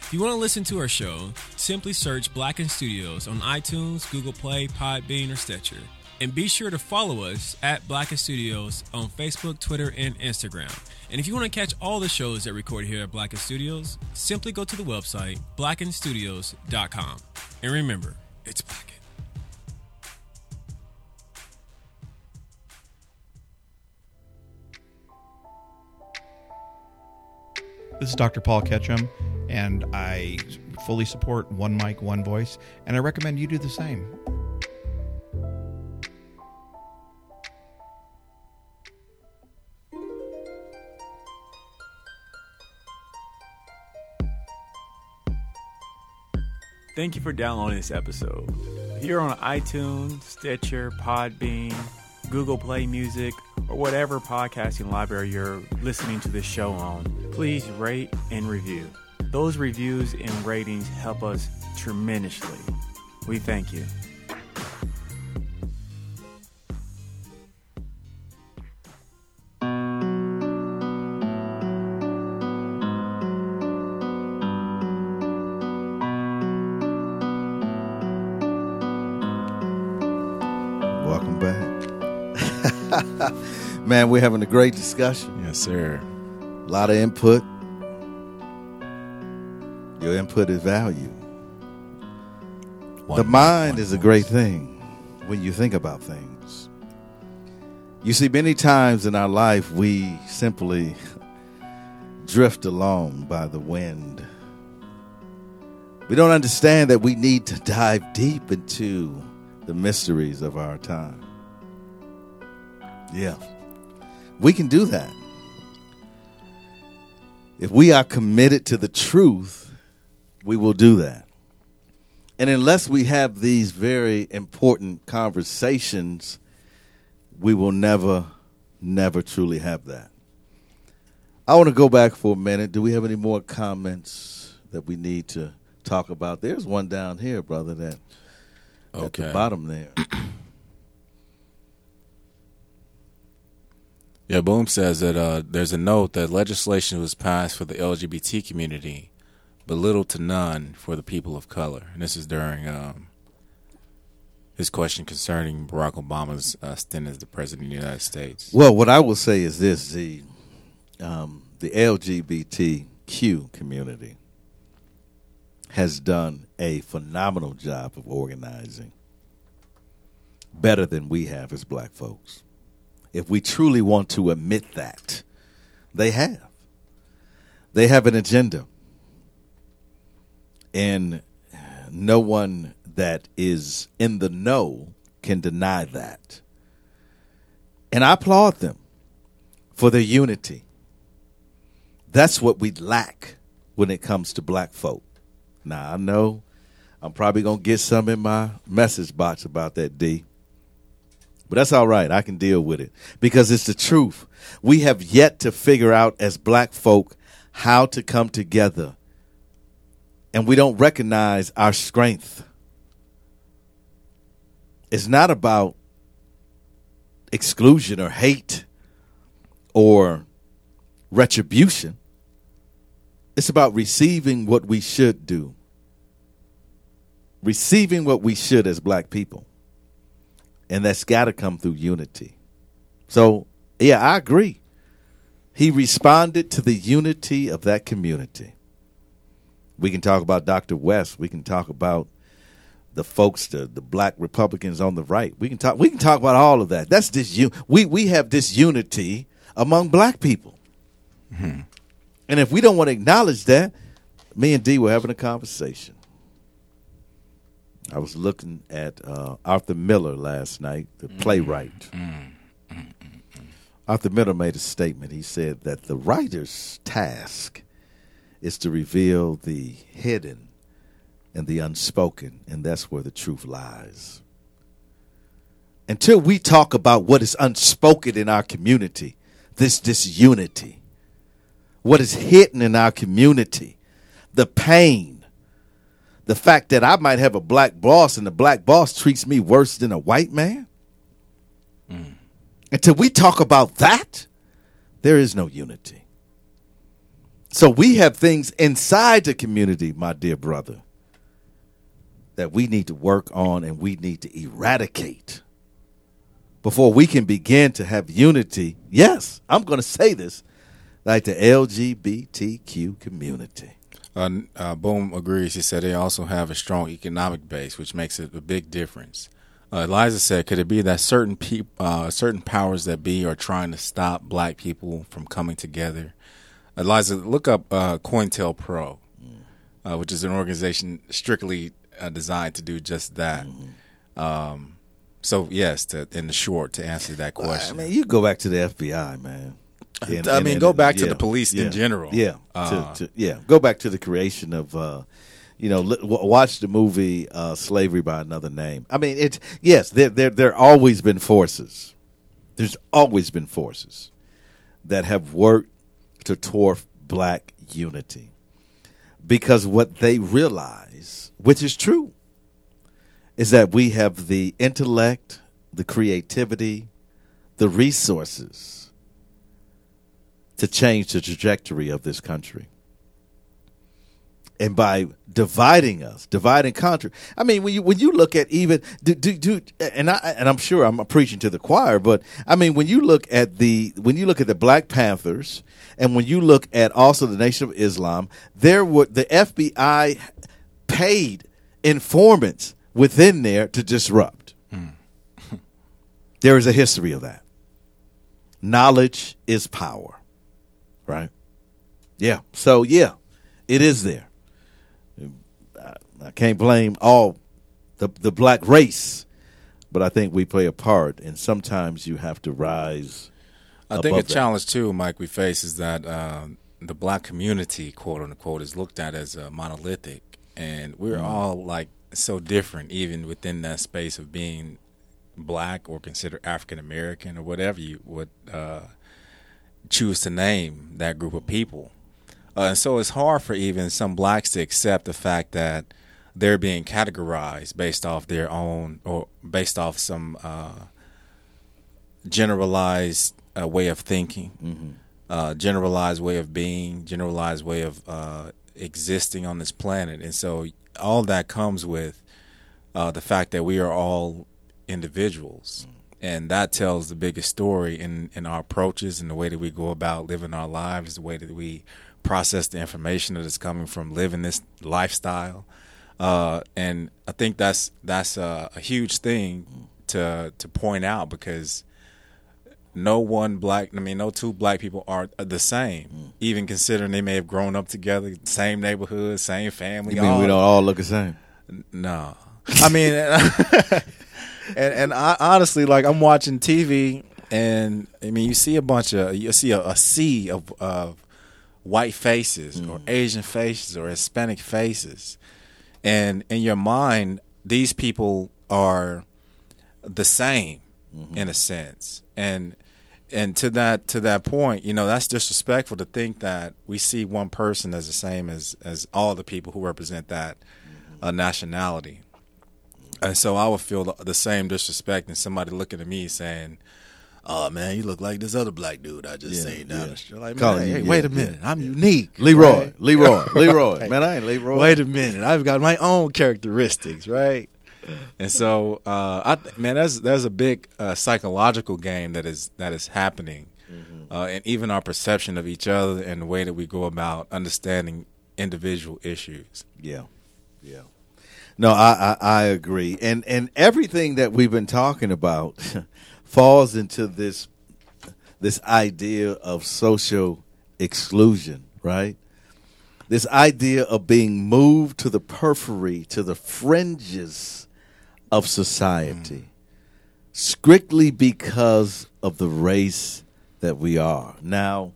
If you want to listen to our show, simply search Blackened Studios on iTunes, Google Play, Podbean, or Stitcher. And be sure to follow us at Blackened Studios on Facebook, Twitter, and Instagram. And if you want to catch all the shows that record here at Blackened Studios, simply go to the website blackenedstudios.com. And remember, it's Blackened. This is Dr. Paul Ketchum, and I fully support One Mic, One Voice, and I recommend you do the same. Thank you for downloading this episode. Here on iTunes, Stitcher, Podbean, Google Play Music, or whatever podcasting library you're listening to this show on, please rate and review. Those reviews and ratings help us tremendously. We thank you. Man, we're having a great discussion. Yes, sir. A lot of input. Your input is value. One the mind is a great thing when you think about things. You see, many times in our life, we simply drift along by the wind. We don't understand that we need to dive deep into the mysteries of our time. Yeah. We can do that. If we are committed to the truth, we will do that. And unless we have these very important conversations, we will never, never truly have that. I want to go back for a minute. Do we have any more comments that we need to talk about? There's one down here, brother, that at the bottom there. <clears throat> Yeah, Boom says that uh, there's a note that legislation was passed for the LGBT community, but little to none for the people of color. And this is during um, his question concerning Barack Obama's uh, stint as the president of the United States. Well, what I will say is this: the um, the LGBTQ community has done a phenomenal job of organizing, better than we have as black folks. If we truly want to admit that, they have. They have an agenda, and no one that is in the know can deny that. And I applaud them for their unity. That's what we lack when it comes to black folk. Now, I know I'm probably going to get some in my message box about that, D. But that's all right. I can deal with it because it's the truth. We have yet to figure out as black folk how to come together. And we don't recognize our strength. It's not about exclusion or hate or retribution. It's about receiving what we should do, receiving what we should as black people. And that's got to come through unity. So, yeah, I agree. He responded to the unity of that community. We can talk about Dr. West. We can talk about the folks, the, the black Republicans on the right. We can talk. We can talk about all of that. That's this. We we have this unity among black people, mm-hmm. and if we don't want to acknowledge that, me and D were having a conversation. I was looking at uh, Arthur Miller last night, the mm. playwright. Mm. Mm, Arthur Miller made a statement. He said that the writer's task is to reveal the hidden and the unspoken, and that's where the truth lies. Until we talk about what is unspoken in our community, this disunity, what is hidden in our community, the pain, the fact that I might have a black boss and the black boss treats me worse than a white man. Mm. Until we talk about that, there is no unity. So we have things inside the community, my dear brother, that we need to work on and we need to eradicate before we can begin to have unity. Yes, I'm going to say this like the LGBTQ community. Uh, uh, Boom agrees. He said they also have a strong economic base, which makes it a big difference. Uh, Eliza said, "Could it be that certain peop- uh, certain powers that be are trying to stop black people from coming together?" Eliza, look up uh, COINTELPRO, uh, which is an organization strictly uh, designed to do just that. Um, so, yes, to, in the short, to answer that question, I mean, you go back to the FBI, man. And- I mean, and- go back to yeah, the police in general. Yeah, Uh, to, to, yeah. Go back to the creation of uh, You know, watch the movie uh, "Slavery by Another Name." I mean, it's yes, there there there always been forces. There's always been forces that have worked to dwarf black unity because what they realize, which is true, is that we have the intellect, the creativity, the resources to change the trajectory of this country. And by dividing us, dividing country. I mean, when you when you look at even do, do, do and I and I'm sure I'm preaching to the choir, but I mean when you look at the when you look at the Black Panthers and when you look at also the Nation of Islam, there were the FBI paid informants within there to disrupt. Hmm. <laughs> there is a history of that. Knowledge is power, right? Yeah. So yeah, it is there. I, I can't blame all the the black race, but I think we play a part, and sometimes you have to rise. I think a that. challenge too, Mike, we face is that um, the black community, quote unquote, is looked at as uh, monolithic, and we're Mhm. all like so different, even within that space of being black or considered African American or whatever you would uh, choose to name that group of people. Uh, and so it's hard for even some blacks to accept the fact that they're being categorized based off their own or based off some uh, generalized uh, way of thinking, Mhm. uh, generalized way of being, generalized way of uh, existing on this planet. And so all that comes with uh, the fact that we are all individuals. And that tells the biggest story in, in our approaches and the way that we go about living our lives, the way that we process the information that is coming from living this lifestyle. Uh, and I think that's that's a, a huge thing to to point out because no one black, I mean, no two black people are the same. Even considering they may have grown up together, same neighborhood, same family. You mean we don't all look the same? no, I mean, <laughs> and and I, honestly, like I'm watching TV, and I mean, you see a bunch of you see a, a sea of of white faces or mm. Asian faces or Hispanic faces, and in your mind, these people are the same mm-hmm. in a sense, and and to that to that point, you know, that's disrespectful to think that we see one person as the same as as all the people who represent that uh, mm-hmm. nationality. And so I would feel the, same disrespect and somebody looking at me saying, "Oh man, you look like this other black dude I just Yeah, seen down yeah. the street." Like, man, you- hey, yeah, wait a yeah, minute, I'm unique, Leroy, right? Leroy, <laughs> Leroy. Man, I ain't Leroy. Wait a minute, I've got my own characteristics, right? And so, uh, I th- man, that's there's a big uh, psychological game that is that is happening, uh, and even our perception of each other and the way that we go about understanding individual issues. Yeah, yeah. No, I, I I agree, and and everything that we've been talking about <laughs> falls into this this idea of social exclusion, right? This idea of being moved to the periphery, to the fringes of society, mm. strictly because of the race that we are. Now,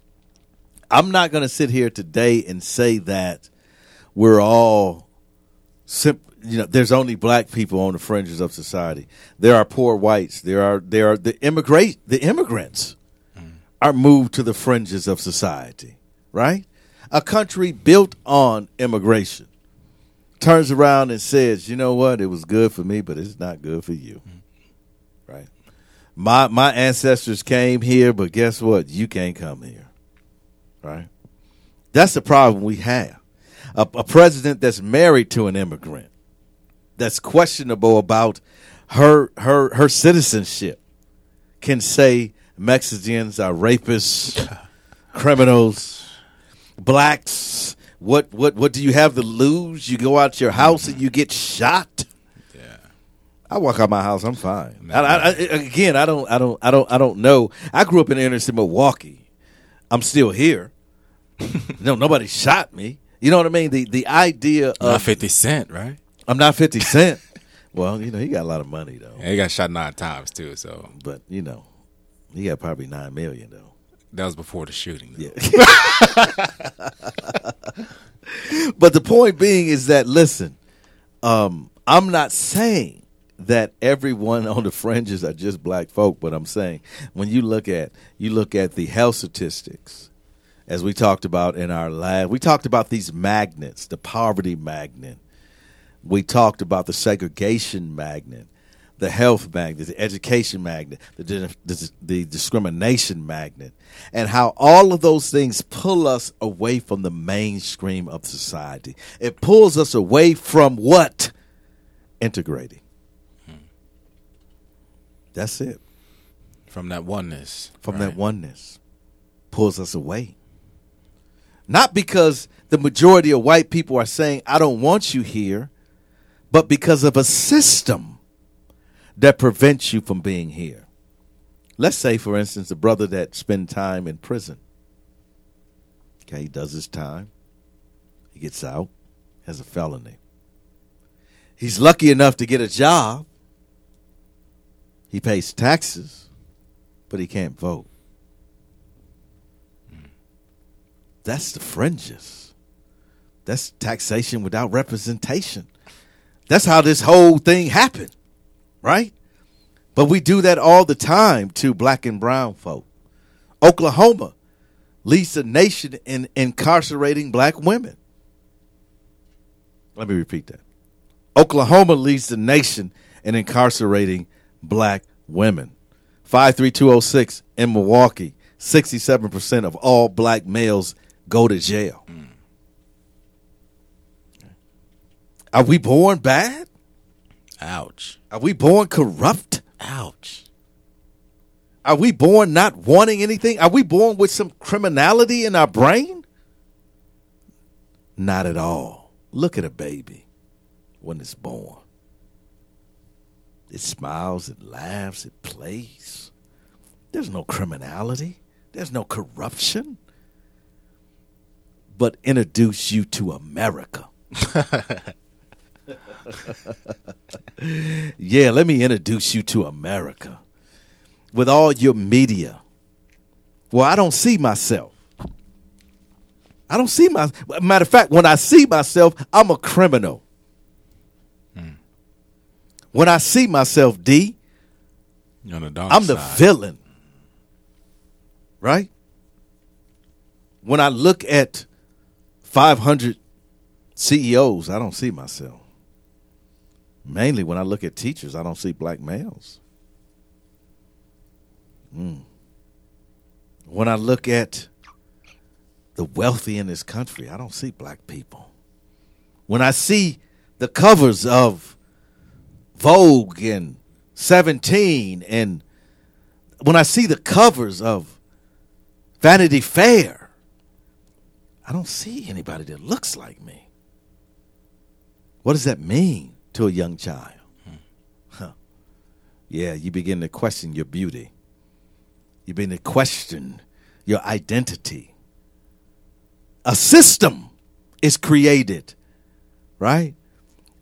I'm not going to sit here today and say that we're all simp- you know there's only black people on the fringes of society. There are poor whites. There are there are the immigrate the immigrants mm. are moved to the fringes of society right? A country built on immigration turns around and says you know what? It was good for me but it's not good for you. Mm. Right? My my ancestors came here but guess what? You can't come here. Right? That's the problem we have. A, a president that's married to an immigrant that's questionable about her her her citizenship can say Mexicans are rapists, <laughs> criminals, blacks. What what what do you have to lose? You go out your house and you get shot. Yeah, I walk out my house. I'm fine. I, I, I, again, I don't I don't I don't I don't know. I grew up in inner city of Milwaukee. I'm still here. <laughs> no, nobody shot me. You know what I mean? The the idea of not Fifty Cent, right? I'm not 50 Cent. well, you know, he got a lot of money, though. Yeah, he got shot nine times too. So, But, you know, he got probably 9 million, though. that was before the shooting. though. Yeah. <laughs> but the point being is that listen, um, I'm not saying that everyone on the fringes are just black folk, but I'm saying when you look at you look at the health statistics, as we talked about in our lab, we talked about these magnets, the poverty magnet. We talked about the segregation magnet, the health magnet, the education magnet, the, the, the discrimination magnet, and how all of those things pull us away from the mainstream of society. It pulls us away from what? Integrating. That's it. From that oneness. From right? that oneness. Pulls us away. Not because the majority of white people are saying, I don't want you here, but because of a system that prevents you from being here. Let's say, for instance, a brother that spend time in prison. Okay, he does his time. He gets out, has a felony. He's lucky enough to get a job. He pays taxes, but he can't vote. That's the fringes. That's taxation without representation. That's how this whole thing happened, right? But we do that all the time to black and brown folk. Oklahoma leads the nation in incarcerating black women. Let me repeat that. Oklahoma leads the nation in incarcerating black women. 53206 in Milwaukee, 67% of all black males go to jail. Are we born bad? Ouch. Are we born corrupt? Ouch. Are we born not wanting anything? Are we born with some criminality in our brain? Not at all. Look at a baby when it's born. It smiles, it laughs, it plays. There's no criminality, there's no corruption. But introduce you to America. <laughs> <laughs> yeah, let me introduce you to America with all your media. Well, I don't see myself. I don't see my matter of fact, when I see myself, I'm a criminal. Hmm. When I see myself, D, You're on the dark I'm the villain. Right? When I look at 500 CEOs, I don't see myself. Mainly when I look at teachers, I don't see black males. Mm. When I look at the wealthy in this country, I don't see black people. When I see the covers of Vogue and 17 and when I see the covers of Vanity Fair, I don't see anybody that looks like me. What does that mean to a young child? Huh. Yeah, you begin to question your beauty. You begin to question your identity. A system is created, right?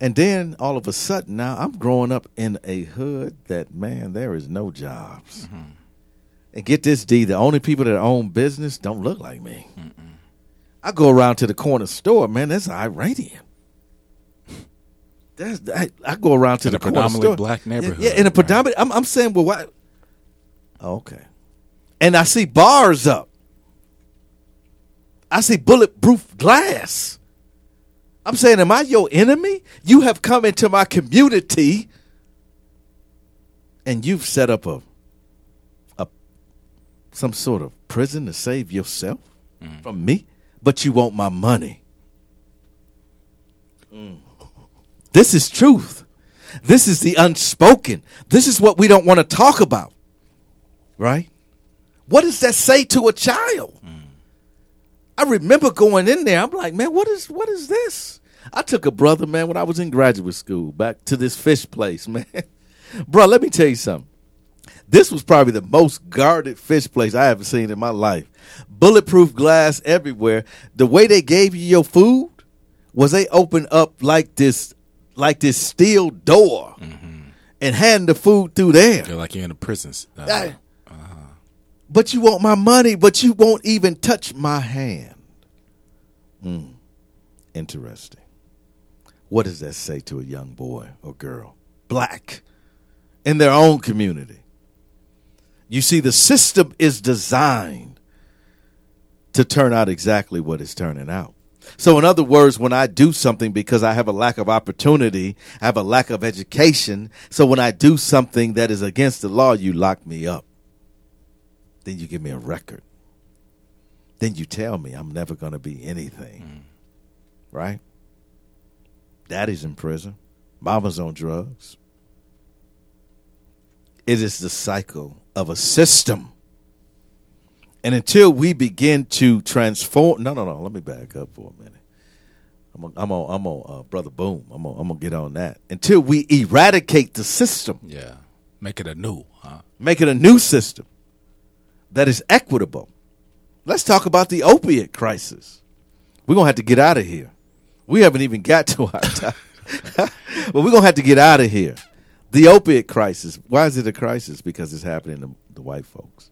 And then all of a sudden, now I'm growing up in a hood that, man, there is no jobs. And get this, D, the only people that own business don't look like me. I go around to the corner store, man, that's Iranian. That's, I, I go around to In the a predominantly black neighborhood, Yeah, in a right. predominant. I'm, I'm saying, well, why? Oh, okay. And I see bars up. I see bulletproof glass. I'm saying, am I your enemy? You have come into my community and you've set up a, a some sort of prison to save yourself mm-hmm. from me, but you want my money. Mm. This is truth. This is the unspoken. This is what we don't want to talk about. Right? What does that say to a child? Mm. I remember going in there. I'm like, man, what is what is this? I took a brother, man, when I was in graduate school, back to this fish place, <laughs> man. Bro, let me tell you something. This was probably the most guarded fish place I ever seen in my life. Bulletproof glass everywhere. The way they gave you your food was they opened up like this, like this steel door, and hand the food through there. Feel like you're in a prison. Uh, I- but you want my money, but you won't even touch my hand. Mm. Interesting. What does that say to a young boy or girl? Black in their own community. You see, the system is designed to turn out exactly what it's turning out. So, in other words, when I do something because I have a lack of opportunity, I have a lack of education. So, when I do something that is against the law, you lock me up. Then you give me a record. Then you tell me I'm never going to be anything. Mm. Right? Daddy's in prison. Mama's on drugs. It is the cycle of a system. And until we begin to transform, no, no, no. Let me back up for a minute. I'm on, I'm on, I'm on uh, brother Boom. I'm on, I'm gonna get on that. Until we eradicate the system, Yeah. Make it a new, huh? make it a new system that is equitable. Let's talk about the opiate crisis. We're gonna have to get out of here. We haven't even got to our <laughs> time, <laughs> but we're gonna have to get out of here. The opiate crisis. Why is it a crisis? Because it's happening to the white folks.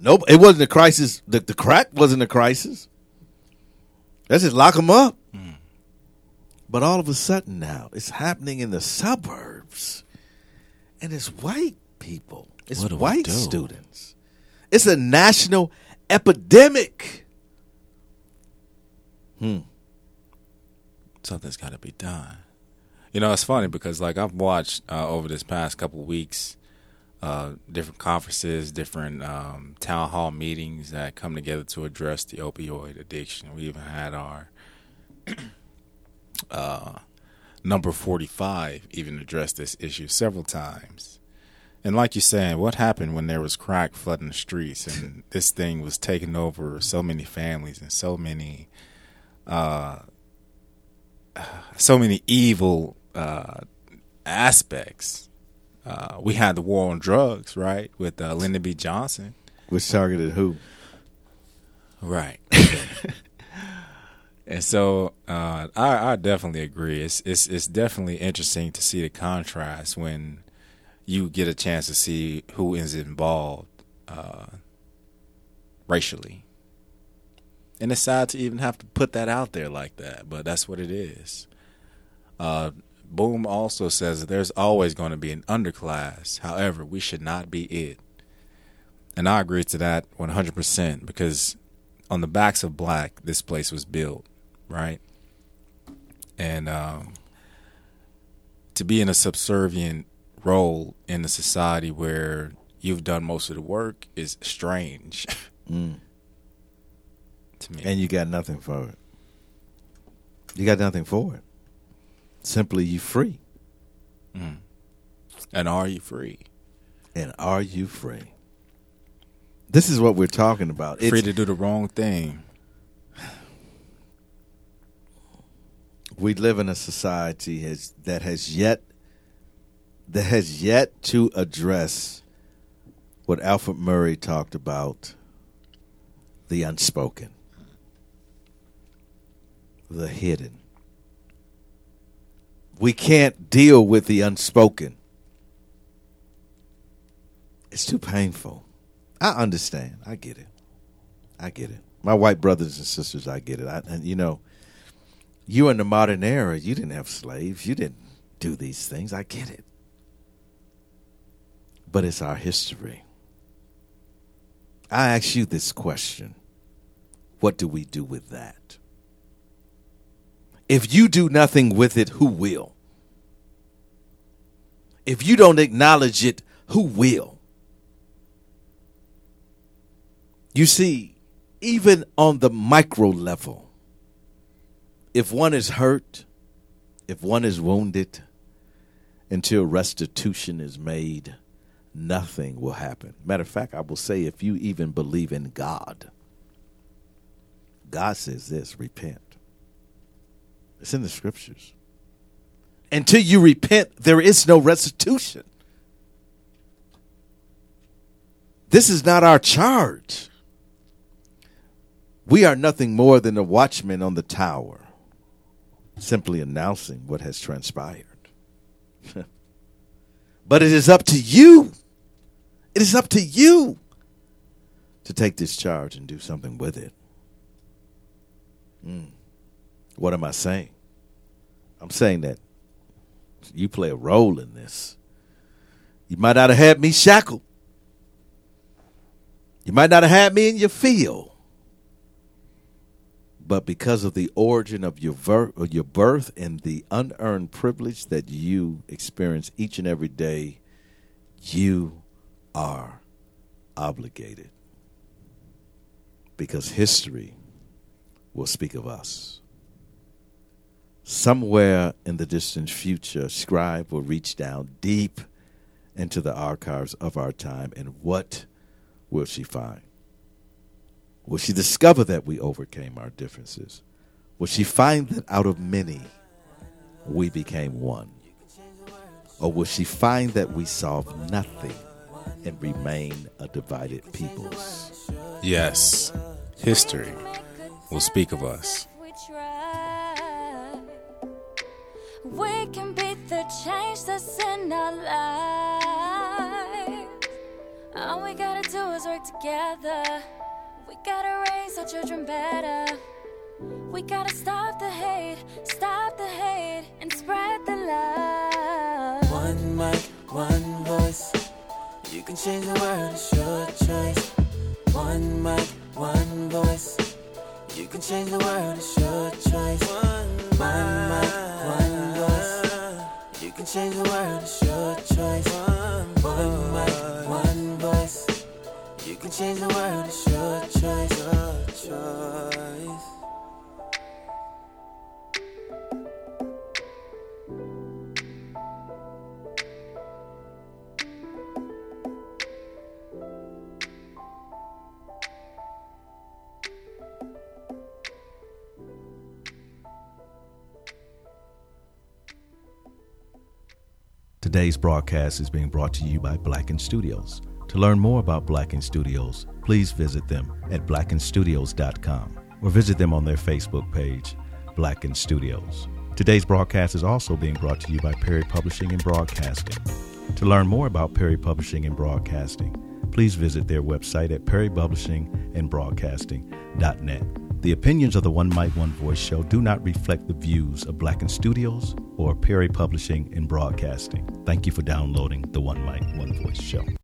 Nope, it wasn't a crisis. The, the crack wasn't a crisis. Let's just lock them up. But all of a sudden now, it's happening in the suburbs, and it's white people. It's What do we white students. It's a national epidemic. Hmm. Something's got to be done. You know, it's funny because like I've watched uh, over this past couple weeks, uh, different conferences, different um, town hall meetings that come together to address the opioid addiction. We even had our <clears throat> uh, number forty-five even address this issue several times. And like you're saying, what happened when there was crack flooding the streets and <laughs> this thing was taking over so many families and so many, uh, so many evil uh, aspects. Uh, we had the war on drugs, right, with uh, Lyndon B. Johnson. Which targeted who? Right. <laughs> and so uh, I, I definitely agree. It's, it's it's definitely interesting to see the contrast when you get a chance to see who is involved uh, racially. And it's sad to even have to put that out there like that, but that's what it is. Uh, Boom also says that there's always going to be an underclass. However, we should not be it. And I agree to that 100% because on the backs of black, this place was built, right? And um, to be in a subservient role in a society where you've done most of the work is strange <laughs> Mm. to me. And you got nothing for it. You got nothing for it. Simply, you free. Mm. And are you free? And are you free? This is what we're talking about. free It's- to do the wrong thing. we live in a society has, that has yet that has yet to address what Arthur Miller talked about the unspoken the hidden we can't deal with the unspoken it's too painful i understand i get it i get it my white brothers and sisters i get it I, and you know you in the modern era, you didn't have slaves. You didn't do these things. I get it. But it's our history. I ask you this question What do we do with that? If you do nothing with it, who will? If you don't acknowledge it, who will? You see, even on the micro level, if one is hurt, if one is wounded, until restitution is made, nothing will happen. Matter of fact, I will say if you even believe in God, God says this repent. It's in the scriptures. Until you repent, there is no restitution. This is not our charge. We are nothing more than a watchman on the tower, simply announcing what has transpired. <laughs> but it is up to you. It is up to you to take this charge and do something with it. Mm. What am I saying? I'm saying that you play a role in this. You might not have had me shackled. You might not have had me in your field. But because of the origin of your, ver- your birth and the unearned privilege that you experience each and every day, you are obligated. Because history will speak of us. Somewhere in the distant future, scribe will reach down deep into the archives of our time, and what will she find? Will she discover that we overcame our differences? Will she find that out of many, we became one? Or will she find that we solved nothing and remain a divided peoples? Yes, history will speak of us. We can beat the change that's in our lives. All we gotta do is work together. We gotta raise our children better. We gotta stop the hate, stop the hate, and spread the love. One mic, one voice. You can change the world, it's your choice. One mic, one voice. You can change the world, it's your choice. One mic, one can change the world, it's your choice. One mic, one voice. You can change the world, it's your choice. Your choice. Today's broadcast is being brought to you by Blackened Studios. To learn more about Blackened Studios, please visit them at blackenstudios.com or visit them on their Facebook page, Blackened Studios. Today's broadcast is also being brought to you by Perry Publishing and Broadcasting. To learn more about Perry Publishing and Broadcasting, please visit their website at perrypublishingandbroadcasting.net. The opinions of the One Mic One Voice show do not reflect the views of Blackened Studios or Perry Publishing and Broadcasting. Thank you for downloading the One Mic One Voice show.